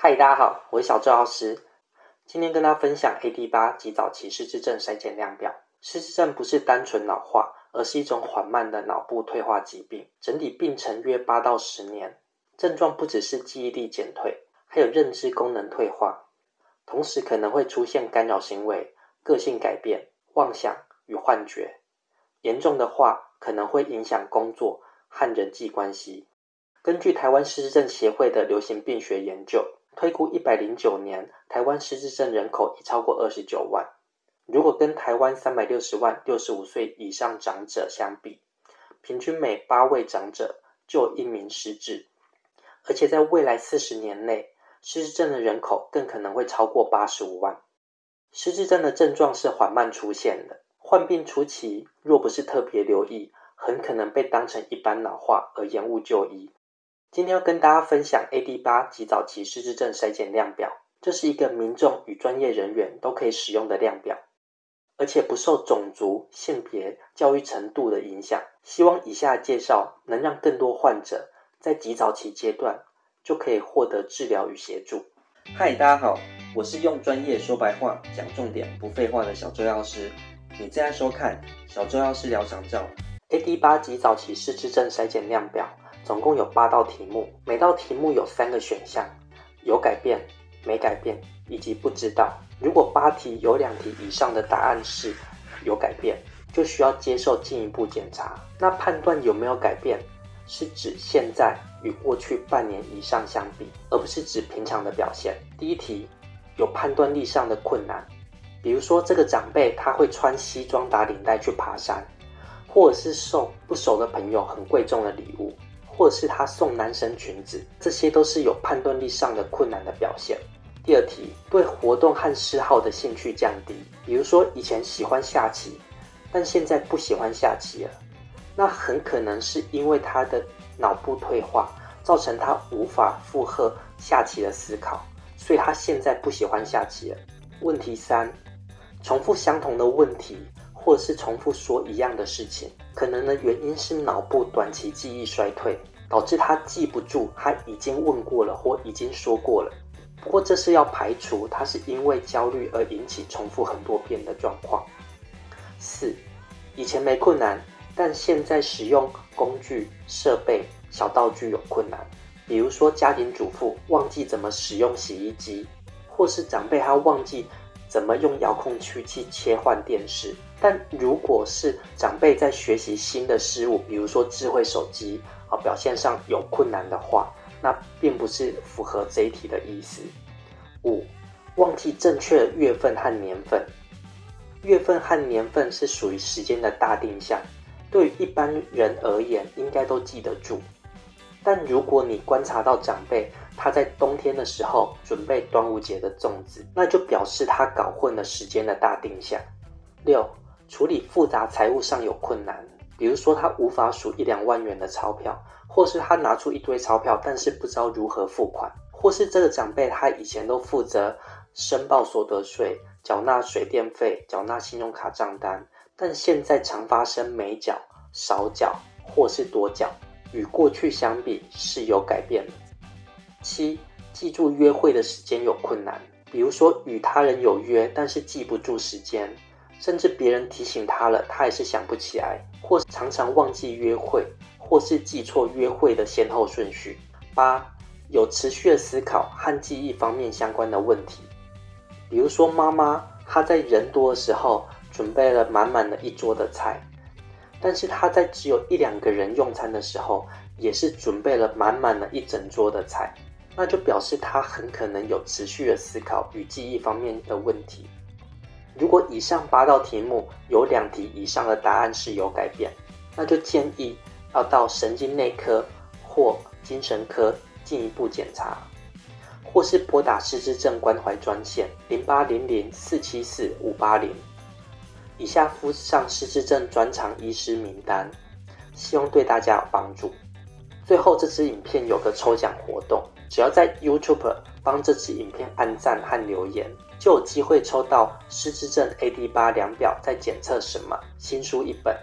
嗨，大家好，我是小周老师。今天跟大家分享 AD 八及早期失智症筛检量表。失智症不是单纯老化，而是一种缓慢的脑部退化疾病，整体病程约八到十年。症状不只是记忆力减退，还有认知功能退化，同时可能会出现干扰行为、个性改变、妄想与幻觉。严重的话，可能会影响工作和人际关系。根据台湾失智症协会的流行病学研究。推估一百零九年，台湾失智症人口已超过二十九万。如果跟台湾三百六十万六十五岁以上长者相比，平均每八位长者就有一名失智。而且在未来四十年内，失智症的人口更可能会超过八十五万。失智症的症状是缓慢出现的，患病初期若不是特别留意，很可能被当成一般老化而延误就医。今天要跟大家分享 AD 八及早期失智症筛检量表，这是一个民众与专业人员都可以使用的量表，而且不受种族、性别、教育程度的影响。希望以下介绍能让更多患者在及早期阶段就可以获得治疗与协助。嗨，大家好，我是用专业说白话、讲重点不废话的小周药师。你正在收看小周药师疗长照 AD 八及早期失智症筛检量表。总共有八道题目，每道题目有三个选项：有改变、没改变以及不知道。如果八题有两题以上的答案是有改变，就需要接受进一步检查。那判断有没有改变，是指现在与过去半年以上相比，而不是指平常的表现。第一题有判断力上的困难，比如说这个长辈他会穿西装打领带去爬山，或者是送不熟的朋友很贵重的礼物。或者是他送男生裙子，这些都是有判断力上的困难的表现。第二题，对活动和嗜好的兴趣降低，比如说以前喜欢下棋，但现在不喜欢下棋了，那很可能是因为他的脑部退化，造成他无法负荷下棋的思考，所以他现在不喜欢下棋了。问题三，重复相同的问题。或者是重复说一样的事情，可能的原因是脑部短期记忆衰退，导致他记不住他已经问过了或已经说过了。不过这是要排除他是因为焦虑而引起重复很多遍的状况。四，以前没困难，但现在使用工具、设备、小道具有困难，比如说家庭主妇忘记怎么使用洗衣机，或是长辈他忘记怎么用遥控器去切换电视。但如果是长辈在学习新的事物，比如说智慧手机啊，表现上有困难的话，那并不是符合这一题的意思。五，忘记正确的月份和年份。月份和年份是属于时间的大定向，对于一般人而言，应该都记得住。但如果你观察到长辈他在冬天的时候准备端午节的粽子，那就表示他搞混了时间的大定向。六。处理复杂财务上有困难，比如说他无法数一两万元的钞票，或是他拿出一堆钞票，但是不知道如何付款，或是这个长辈他以前都负责申报所得税、缴纳水电费、缴纳信用卡账单，但现在常发生没缴、少缴或是多缴，与过去相比是有改变的。七，记住约会的时间有困难，比如说与他人有约，但是记不住时间。甚至别人提醒他了，他也是想不起来，或常常忘记约会，或是记错约会的先后顺序。八，有持续的思考和记忆方面相关的问题，比如说妈妈她在人多的时候准备了满满的一桌的菜，但是她在只有一两个人用餐的时候，也是准备了满满的一整桌的菜，那就表示他很可能有持续的思考与记忆方面的问题。如果以上八道题目有两题以上的答案是有改变，那就建议要到神经内科或精神科进一步检查，或是拨打失智症关怀专线零八零零四七四五八零。以下附上失智症专长医师名单，希望对大家有帮助。最后，这支影片有个抽奖活动，只要在 YouTube 帮这支影片按赞和留言。就有机会抽到失智症 AD 八量表在检测什么新书一本。